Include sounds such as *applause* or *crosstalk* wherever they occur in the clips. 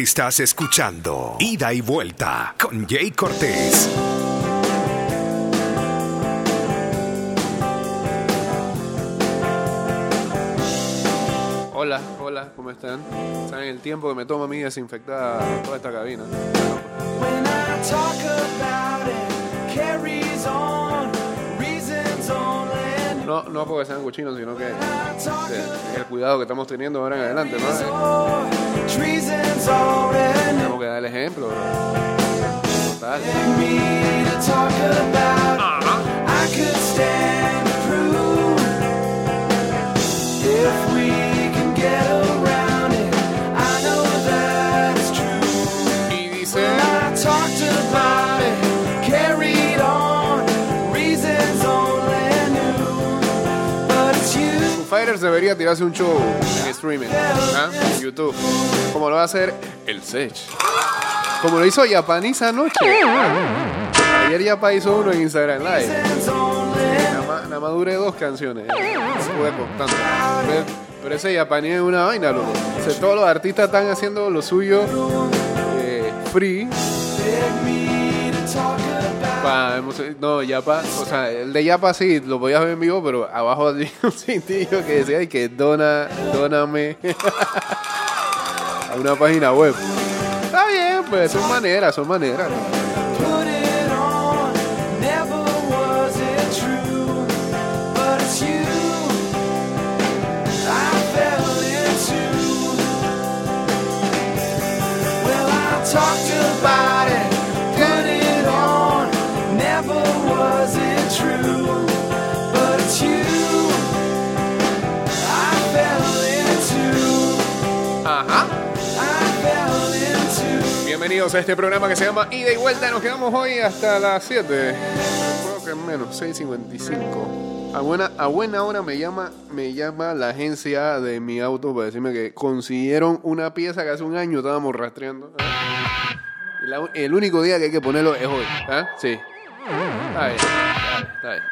Estás escuchando Ida y Vuelta con Jay Cortés. Hola, hola, ¿cómo están? ¿Saben el tiempo que me toma a mí desinfectar toda esta cabina? When I talk about it, carries on, reasons only. No, no porque sean cochinos, sino que eh, el cuidado que estamos teniendo ahora en adelante, ¿no? Tenemos que dar el ejemplo. Total. me to talk about. I could stand to prove if we can get around it. I know that it's true. Y dice... I talked about it, carried on, reasons only knew, but it's you. Foo Fighters debería tirarse un show streaming, YouTube, como lo va a hacer el Sech. Como lo hizo Japanese anoche. Ayer Yapa hizo uno en Instagram Live. Nada más, nada más duré dos canciones. Pero, ese Japanese es una vaina, loco. O todos los artistas están haciendo lo suyo eh, free. Beg me to talk about. Pa, hemos- no, Yapa, o sea, el de Yapa sí, lo podías ver en vivo, pero abajo había *laughs* un cintillo que decía "Ay, que dona, dóname *laughs* a una página web. Está bien, pues son maneras, son maneras. Put it Bienvenidos a este programa que se llama Ida y Vuelta. Nos quedamos hoy hasta las 7. Creo que menos, 6.55. A buena, a buena hora me llama, me llama la agencia de mi auto para decirme que consiguieron una pieza que hace un año estábamos rastreando. la- el único día que hay que ponerlo es hoy. ¿ah? Sí. Está bien, está bien, está bien.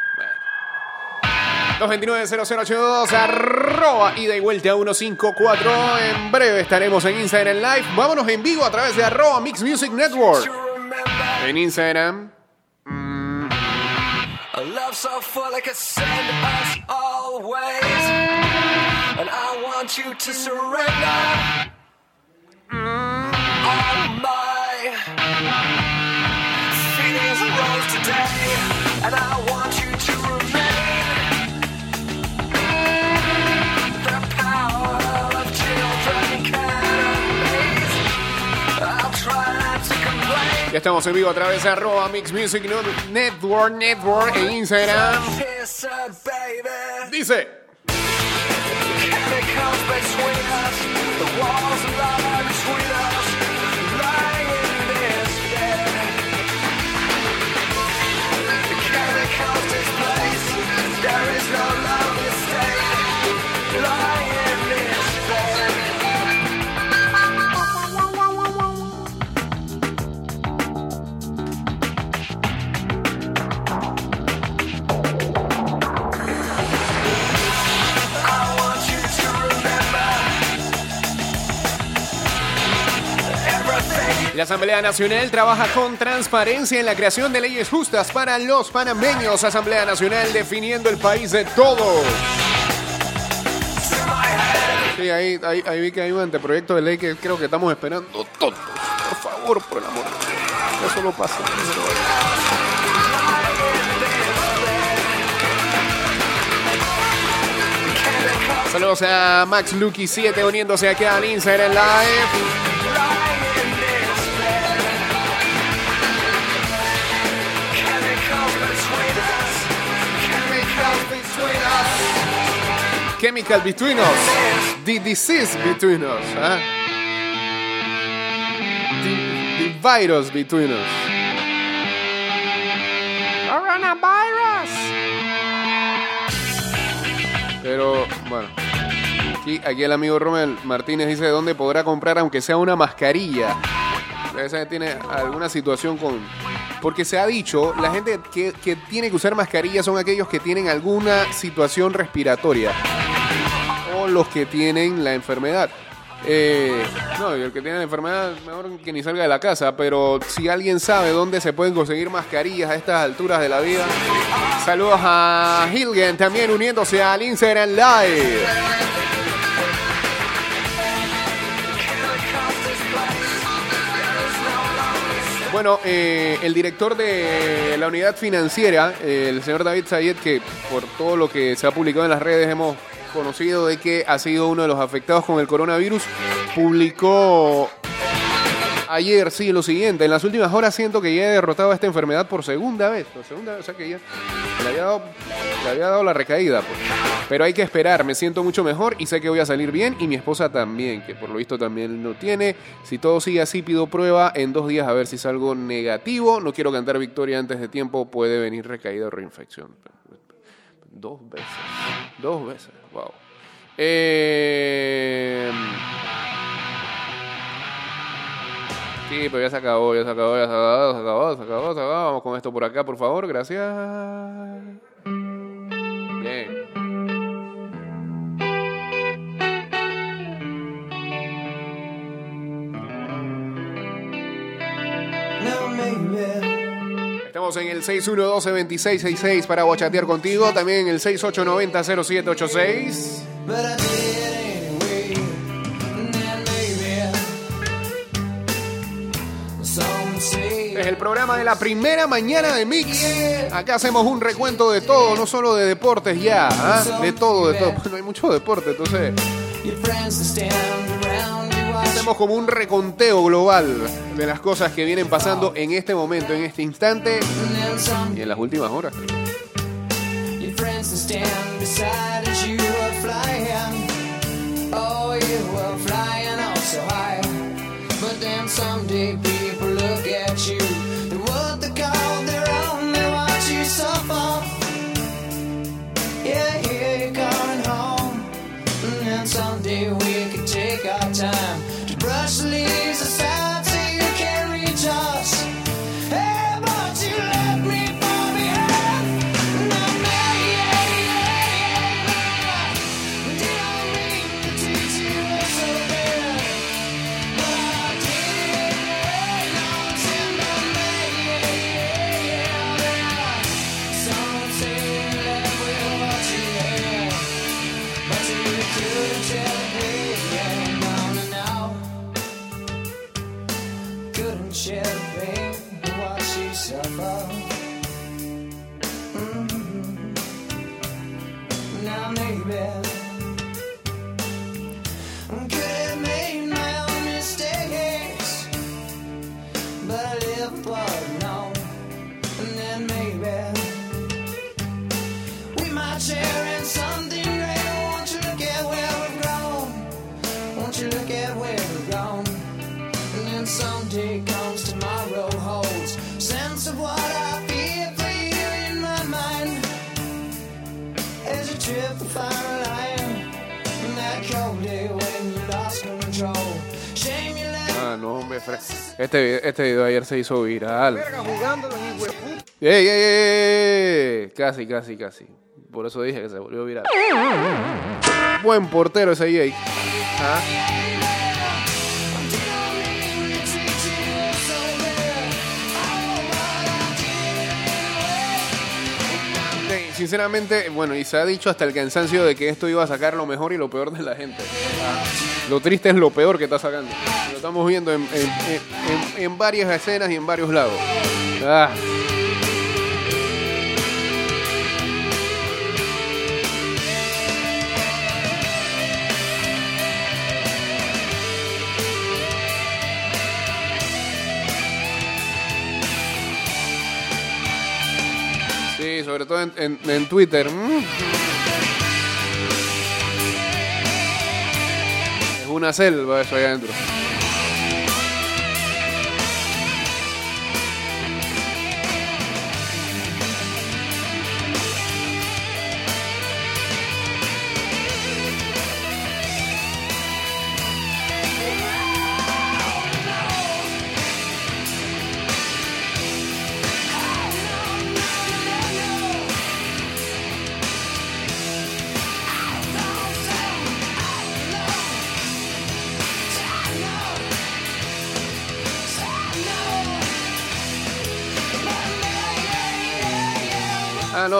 Bueno. 229-0082, arroba ida y vuelta 154. En breve estaremos en Instagram Live. Vámonos en vivo a través de arroba Mix Music Network. En Instagram. Love Ya estamos en vivo a través de arroba Mix Music Network Network en Instagram. Dice. Asamblea Nacional trabaja con transparencia en la creación de leyes justas para los panameños. Asamblea Nacional definiendo el país de todos. Sí, ahí, ahí, ahí vi que hay un anteproyecto de ley que creo que estamos esperando todos. Por favor, por el amor. Eso no pasa. Saludos a Max Lucky 7 uniéndose aquí al Instagram Live. Chemical between us. The disease between us. ¿ah? The, the virus between us. Coronavirus. Pero, bueno. Aquí, aquí el amigo Romel Martínez dice dónde podrá comprar aunque sea una mascarilla. Esa tiene alguna situación con... Porque se ha dicho, la gente que, que tiene que usar mascarilla son aquellos que tienen alguna situación respiratoria o los que tienen la enfermedad. Eh, no, el que tiene la enfermedad, mejor que ni salga de la casa. Pero si alguien sabe dónde se pueden conseguir mascarillas a estas alturas de la vida, saludos a Hilgen también uniéndose al Instagram Live. Bueno, eh, el director de la unidad financiera, el señor David Sayed, que por todo lo que se ha publicado en las redes hemos conocido de que ha sido uno de los afectados con el coronavirus, publicó ayer, sí, lo siguiente. En las últimas horas siento que ya he derrotado a esta enfermedad por segunda vez. Por segunda vez, o sea que ya le había dado, le había dado la recaída. Pues. Pero hay que esperar, me siento mucho mejor y sé que voy a salir bien. Y mi esposa también, que por lo visto también lo tiene. Si todo sigue así, pido prueba en dos días a ver si salgo negativo. No quiero cantar victoria antes de tiempo, puede venir recaída o reinfección. Dos veces. Dos veces. Wow. Eh... Sí, pero ya se acabó, ya se acabó, ya se acabó, se acabó, se acabó, se acabó. Vamos con esto por acá, por favor. Gracias. Bien. Estamos en el 612-2666 para bochatear contigo. También en el 6890-0786. El programa de la primera mañana de Mix. Acá hacemos un recuento de todo, no solo de deportes ya, ¿ah? de todo, de todo. No hay mucho deporte, entonces hacemos como un reconteo global de las cosas que vienen pasando en este momento, en este instante y en las últimas horas. Oh, friendship este, este video ayer se hizo viral. ¡Ey, ey, ey, ey! Casi, casi, casi. Por eso dije que se volvió viral. Buen portero ese Jake. ¿Ah? Sí, Sinceramente, bueno, y se ha dicho hasta el cansancio de que esto iba a sacar lo mejor y lo peor de la gente. Ah, Lo triste es lo peor que está sacando. Lo estamos viendo en, en- en- varias escenas y en varios lados. Ah. Sí, sobre todo en, Twitter. Mm. Es una selva eso allá adentro.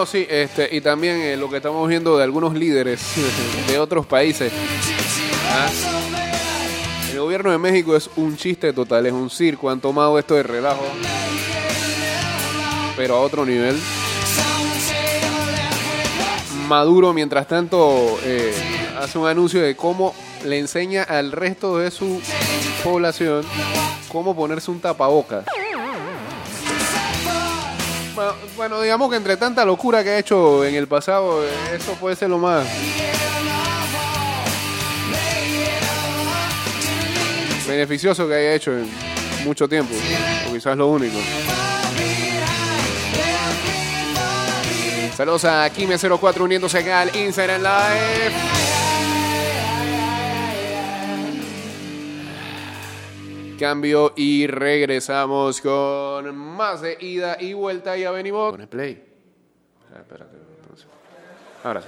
Sí, este, y también eh, lo que estamos viendo de algunos líderes *laughs* de otros países. Ah. El gobierno de México es un chiste total, es un circo, han tomado esto de relajo, pero a otro nivel. Maduro, mientras tanto, eh, hace un anuncio de cómo le enseña al resto de su población cómo ponerse un tapabocas. Bueno, digamos que entre tanta locura que ha hecho en el pasado, eso puede ser lo más beneficioso que haya hecho en mucho tiempo, o quizás lo único. Saludos a Kime04 uniéndose acá al Instagram Live. Cambio y regresamos con más de ida y vuelta. Ya venimos. Pone play. Ah, espérate, entonces. Ahora sí.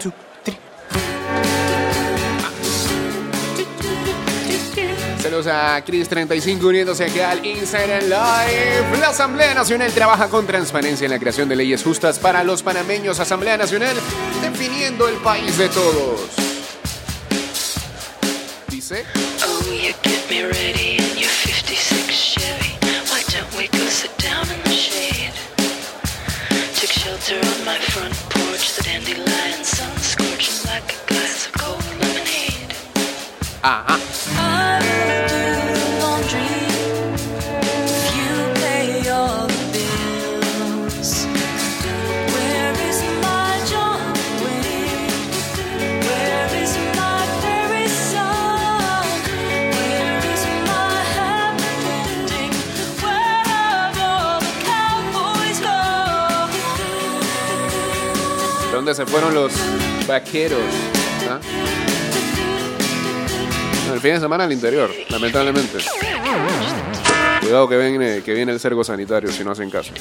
Two. Saludos a Chris35 uniéndose acá al Instagram Live. La Asamblea Nacional trabaja con transparencia en la creación de leyes justas para los panameños. Asamblea Nacional definiendo el país de todos. Dice. Oh, you get me ready in your 56 Chevy. Why don't we go sit down in the shade? Took shelter on my front porch. The dandelion sun scorching like a glass of cold lemonade. Ajá. I ¿Dónde se fueron los vaqueros? ¿Ah? El fin de semana al interior, lamentablemente. Cuidado que viene, que viene el cerco sanitario si no hacen caso.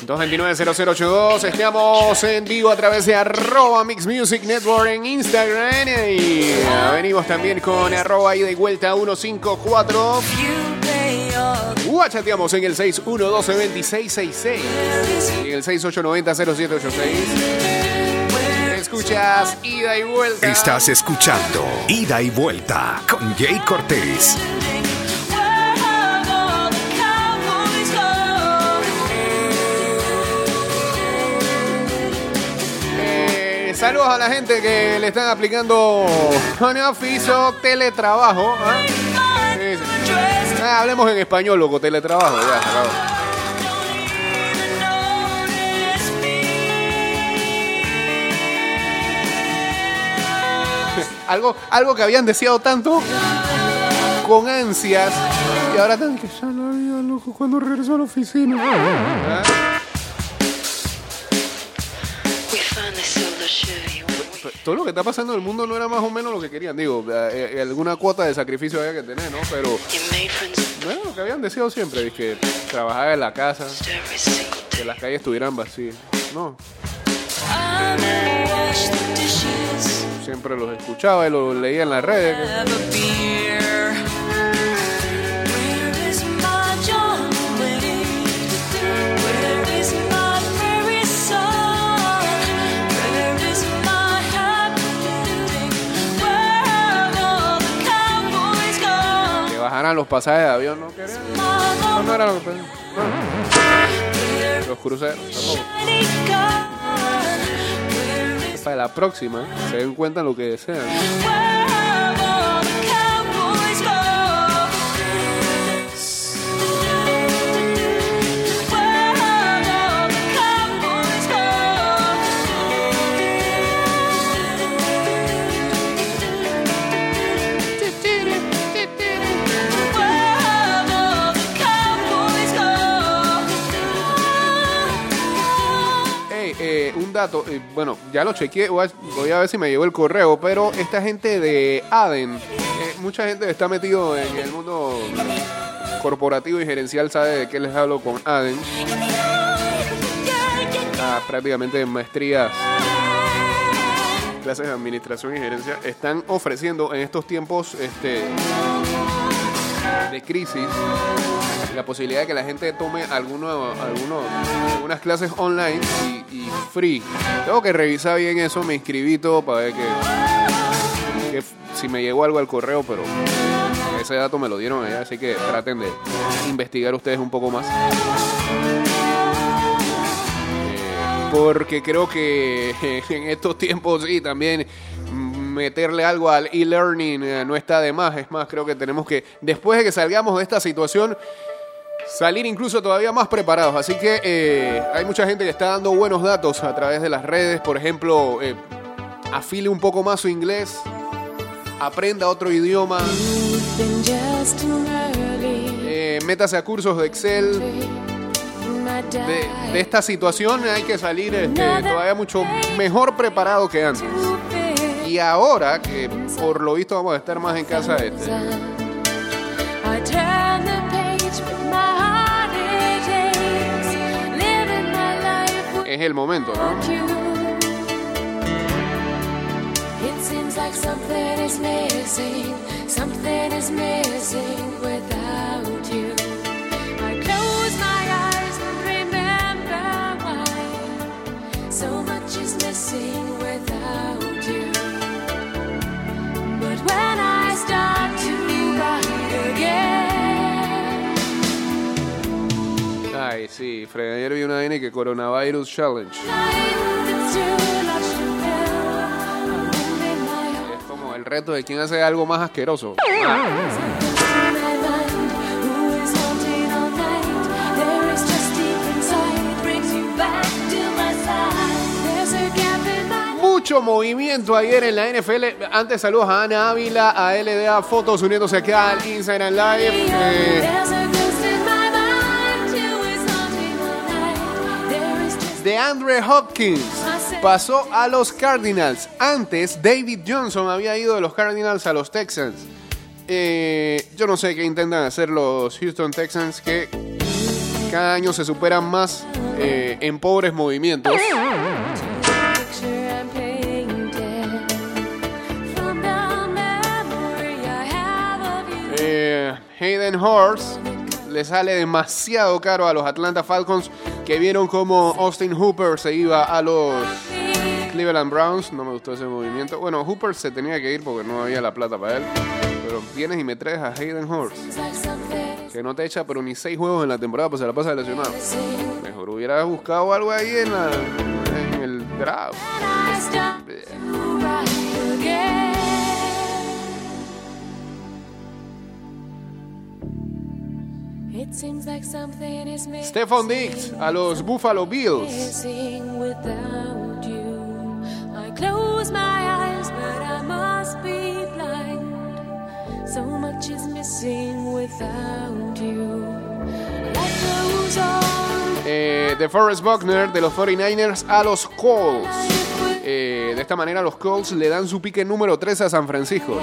You 229-0082, estamos en vivo a través de arroba Mix Music Network en Instagram y venimos también con arroba ida y vuelta 154. Guachateamos en el 612-2666 y en el 6890-0786. Escuchas ida y vuelta. Estás escuchando Ida y Vuelta con Jay Cortés. Eh, saludos a la gente que le están aplicando home office o teletrabajo. ¿ah? Ah, hablemos en español, loco, teletrabajo. Ya, acabó. *laughs* Algo, algo que habían deseado tanto con ansias y ahora están que ya la vida, loco, cuando regresó a la oficina. ¿Ah? Todo lo que está pasando en el mundo no era más o menos lo que querían. Digo, eh, eh, alguna cuota de sacrificio había que tener, ¿no? Pero no era lo que habían deseado siempre, es que trabajar en la casa, que las calles estuvieran vacías. No, siempre los escuchaba y los leía en las redes. Los pasajes de avión, no querían. Eso no era lo que. No. Los cruceros, tampoco. Para la próxima, se den cuenta lo que desean. Un dato, eh, bueno, ya lo chequeé, voy a, voy a ver si me llegó el correo, pero esta gente de Aden, eh, mucha gente está metido en el mundo corporativo y gerencial, sabe de qué les hablo con Aden. Ah, prácticamente maestrías, clases de administración y gerencia, están ofreciendo en estos tiempos este de crisis, la posibilidad de que la gente tome alguno, alguno- algunas clases online y, free. Tengo que revisar bien eso, me inscribí todo para ver que, que si me llegó algo al correo, pero ese dato me lo dieron allá, así que traten de investigar ustedes un poco más. Eh, porque creo que *laughs* en estos tiempos sí también meterle algo al e-learning eh, no está de más. Es más, creo que tenemos que, después de que salgamos de esta situación, salir incluso todavía más preparados. Así que eh, hay mucha gente que está dando buenos datos a través de las redes. Por ejemplo, eh, afile un poco más su inglés, aprenda otro idioma, eh, métase a cursos de Excel. De esta situación hay que salir este, todavía mucho mejor preparado que antes. Y ahora que por lo visto vamos a estar más en casa, este, es el momento, ¿no? It seems like something is missing. Something is missing without Sí, Fred, ayer vi una vaina que Coronavirus Challenge. Es como el reto de quién hace algo más asqueroso. Mucho movimiento ayer en la NFL. Antes saludos a Ana Ávila, a LDA Fotos uniéndose acá al Instagram Live. Eh, de Andre Hopkins pasó a los Cardinals. Antes, David Johnson había ido de los Cardinals a los Texans. Eh, yo no sé qué intentan hacer los Houston Texans, que cada año se superan más eh, en pobres movimientos. Eh, Hayden Horst le sale demasiado caro a los Atlanta Falcons que vieron como Austin Hooper se iba a los Cleveland Browns. No me gustó ese movimiento. Bueno, Hooper se tenía que ir porque no había la plata para él. Pero vienes y me traes a Hayden Horst que no te echa pero ni seis juegos en la temporada pues se la pasa lesionado. Mejor hubiera buscado algo ahí en, la, en el draft. Stephon Diggs a los Buffalo Bills. So much is missing without you. Eh, de Forrest Buckner de los 49ers a los Colts. Eh, de esta manera los Colts le dan su pique número 3 a San Francisco.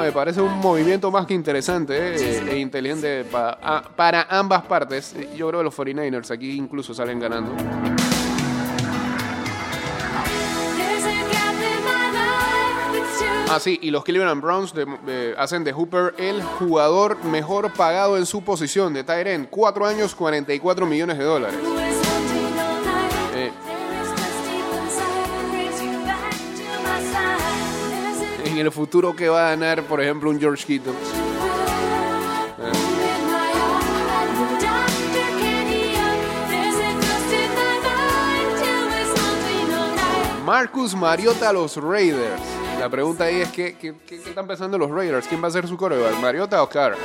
Me parece un movimiento más que interesante eh, e inteligente pa- a- para ambas partes. Yo creo que los 49ers aquí incluso salen ganando. Ah, sí, y los Cleveland Browns de- de- hacen de Hooper el jugador mejor pagado en su posición de end. Cuatro años, 44 millones de dólares. El futuro, que va a ganar, por ejemplo, un George Kittle? Marcus Mariota a los Raiders. La pregunta ahí es: ¿qué, qué, qué- están pensando los Raiders? ¿Quién va a ser su coreback? ¿Mariota o Carr?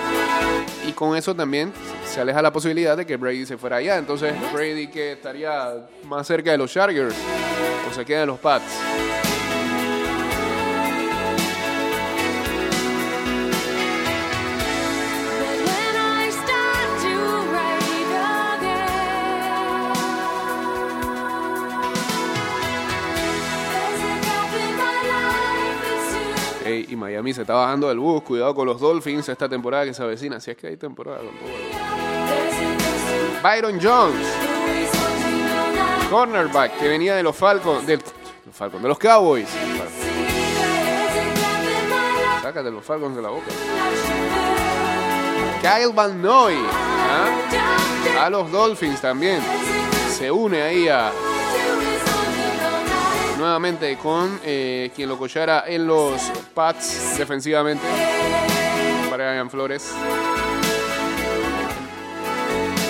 Y con eso también se aleja la posibilidad de que Brady se fuera allá. Entonces, Brady que estaría más cerca de los Chargers o se queda en los Pats. Miami se está bajando del bus. Cuidado con los Dolphins esta temporada que se avecina. Si es que hay temporada con. Byron Jones, cornerback que venía de los Falcons, del, los Falcons, de los Cowboys. Sácate los Falcons de la boca. Kyle Van Noy ¿ah? a los Dolphins también. Se une ahí a nuevamente con eh, quien lo collara en los Pats defensivamente. Brian Flores.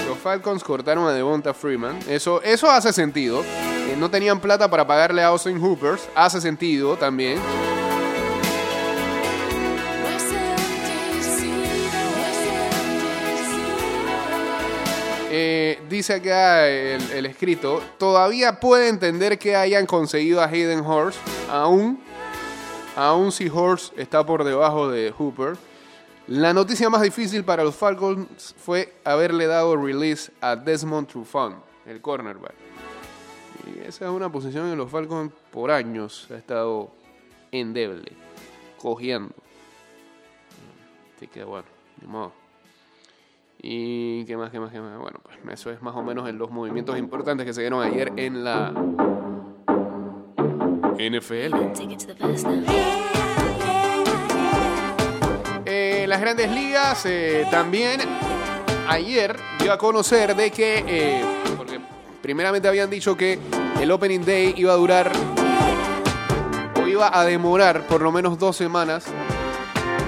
Los Falcons cortaron a Devonta Freeman. Eso, eso hace sentido. Eh, no tenían plata para pagarle a Austin Hoopers. Hace sentido también. Eh, dice acá el, el escrito, todavía puede entender que hayan conseguido a Hayden Horst, aún, aún si Horst está por debajo de Hooper. La noticia más difícil para los Falcons fue haberle dado release a Desmond Trufant, el cornerback. Y esa es una posición en los Falcons por años ha estado endeble, cogiendo. Así que bueno, ni modo. Y qué más, qué más, qué más. Bueno, pues eso es más o menos en los movimientos importantes que se dieron ayer en la NFL. Eh, las grandes ligas eh, también ayer dio a conocer de que, eh, porque primeramente habían dicho que el Opening Day iba a durar o iba a demorar por lo menos dos semanas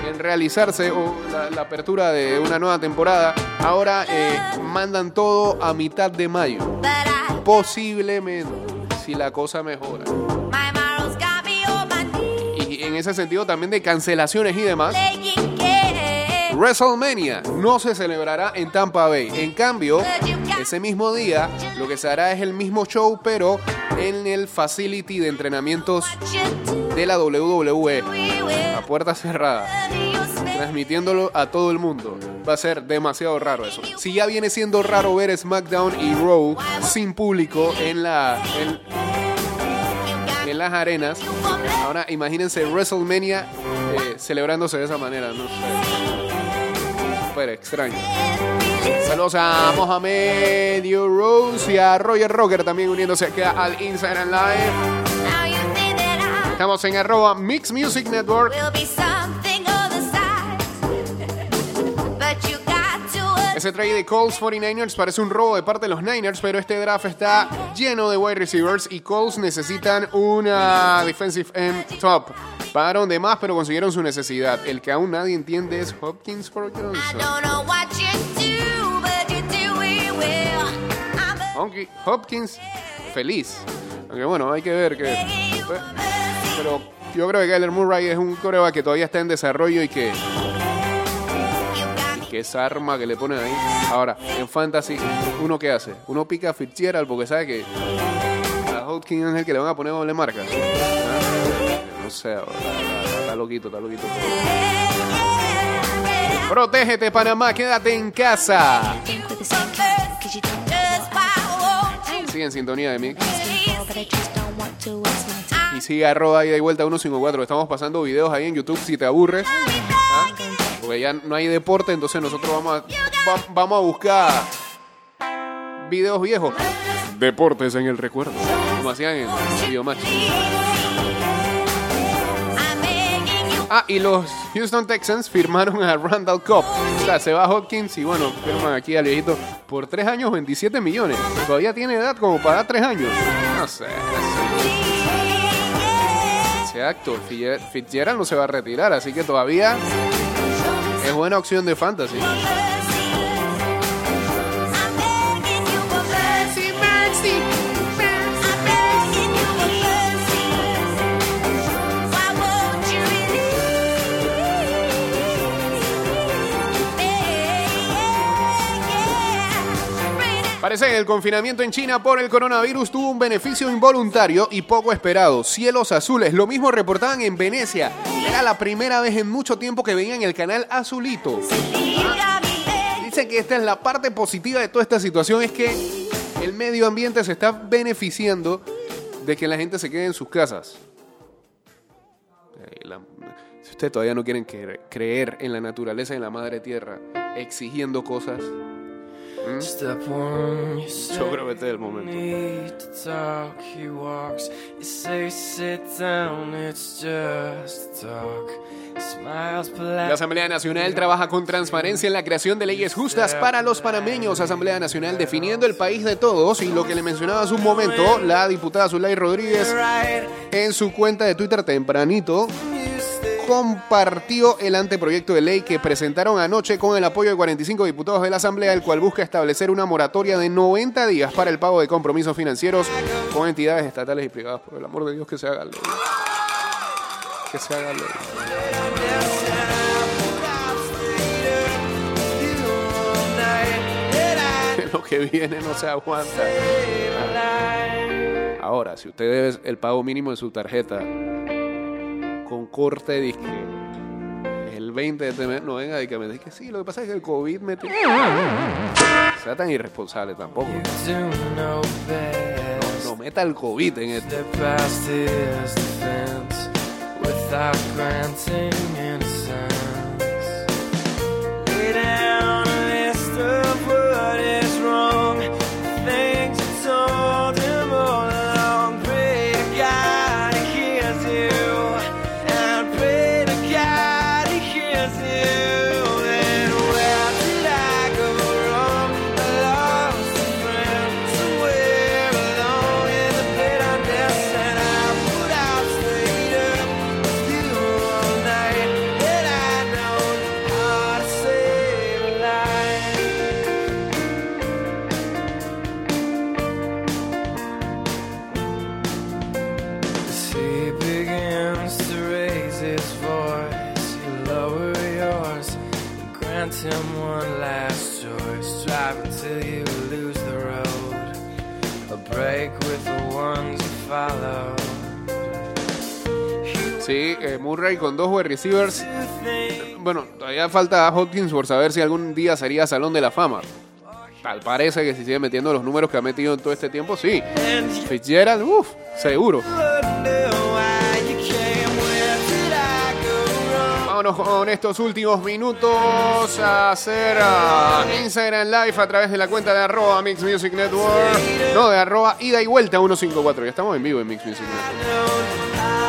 en realizarse o la, la apertura de una nueva temporada. Ahora eh, mandan todo a mitad de mayo, posiblemente, si la cosa mejora. Y en ese sentido también de cancelaciones y demás. WrestleMania no se celebrará en Tampa Bay. En cambio, ese mismo día lo que se hará es el mismo show, pero en el facility de entrenamientos de la WWE, a puerta cerrada, transmitiéndolo a todo el mundo. Va a ser demasiado raro eso. Si ya viene siendo raro ver SmackDown y Raw sin público en la en, las arenas, ahora imagínense WrestleMania eh, celebrándose de esa manera, no extraño. Saludos a Mohamed Rose y a Roger Rocker también uniéndose acá al Inside and Live. Now you think that I Estamos en arroba Mix Music Network. Ese trade de Colts 49ers parece un robo de parte de los Niners, pero este draft está lleno de wide receivers y Colts necesitan una defensive end top. Pagaron de más, pero consiguieron su necesidad. El que aún nadie entiende es Hopkins por Johnson. Hopkins feliz. Aunque bueno, hay que ver que... Pero yo creo que Kyler Murray es un coreback que todavía está en desarrollo y que, me que esa arma que le ponen ahí. Ahora, en Fantasy, ¿uno qué hace? Uno pica a Fitzgerald porque sabe que a Hopkins es el que le van a poner doble marca. ¿Ah? No sé, está, está loquito, está loquito. Protégete, Panamá, quédate en casa. Sigue en sintonía de time. Y sigue arroba ida y vuelta 154. Estamos pasando videos ahí en YouTube si te aburres. ¿ah? Porque ya no hay deporte, entonces nosotros vamos a, va- vamos a buscar videos viejos. Deportes en el recuerdo. Como hacían en Videomatch. Ah, y los Houston Texans firmaron a Randall Cobb. O sea, se va Hopkins y bueno, firman aquí al viejito por 3 años 27 millones. Todavía tiene edad como para dar 3 años. No sé. Exacto, Fitz- Fitzgerald no se va a retirar, así que todavía es buena opción de fantasy. Parece que el confinamiento en China por el coronavirus tuvo un beneficio involuntario y poco esperado. Cielos azules, lo mismo reportaban en Venecia. Era la primera vez en mucho tiempo que veían el canal azulito. Dicen que esta es la parte positiva de toda esta situación, es que el medio ambiente se está beneficiando de que la gente se quede en sus casas. Eh, si ustedes todavía no quieren cre- creer en la naturaleza y en la madre tierra, exigiendo cosas, Step one, you Yo creo que este es el momento. La. Asamblea Nacional trabaja con transparencia en la creación de leyes justas para los panameños. Asamblea Nacional definiendo el país de todos y lo que le mencionaba hace un momento la diputada Zulay Rodríguez en su cuenta de Twitter tempranito compartió el anteproyecto de ley que presentaron anoche con el apoyo de 45 diputados de la Asamblea, el cual busca establecer una moratoria de 90 días para el pago de compromisos financieros con entidades estatales y privadas. Por el amor de Dios, que se haga ley. Que se haga ley. *laughs* Lo que viene no se aguanta. Ahora, si usted debe el pago mínimo de su tarjeta con corte de disque el 20 de este mes, no venga y que me diga que sí, lo que pasa es que el COVID me tiene... Sea tan irresponsable tampoco. Best. No meta el COVID en esto. Him one last choice. Drive until you lose the road, a break with the ones you follow. Sí, eh, Murray con dos wide receivers. Bueno, todavía falta a Hopkins por saber si algún día sería Salón de la Fama. Tal parece que si sigue metiendo los números que ha metido en todo este tiempo, sí. Fitzgerald, uff, seguro. Con estos últimos minutos a hacer ah, Instagram Live a través de la cuenta de arroba Mix Music Network. No, de arroba ida y vuelta 154. Ya estamos en vivo en Mix Music Network.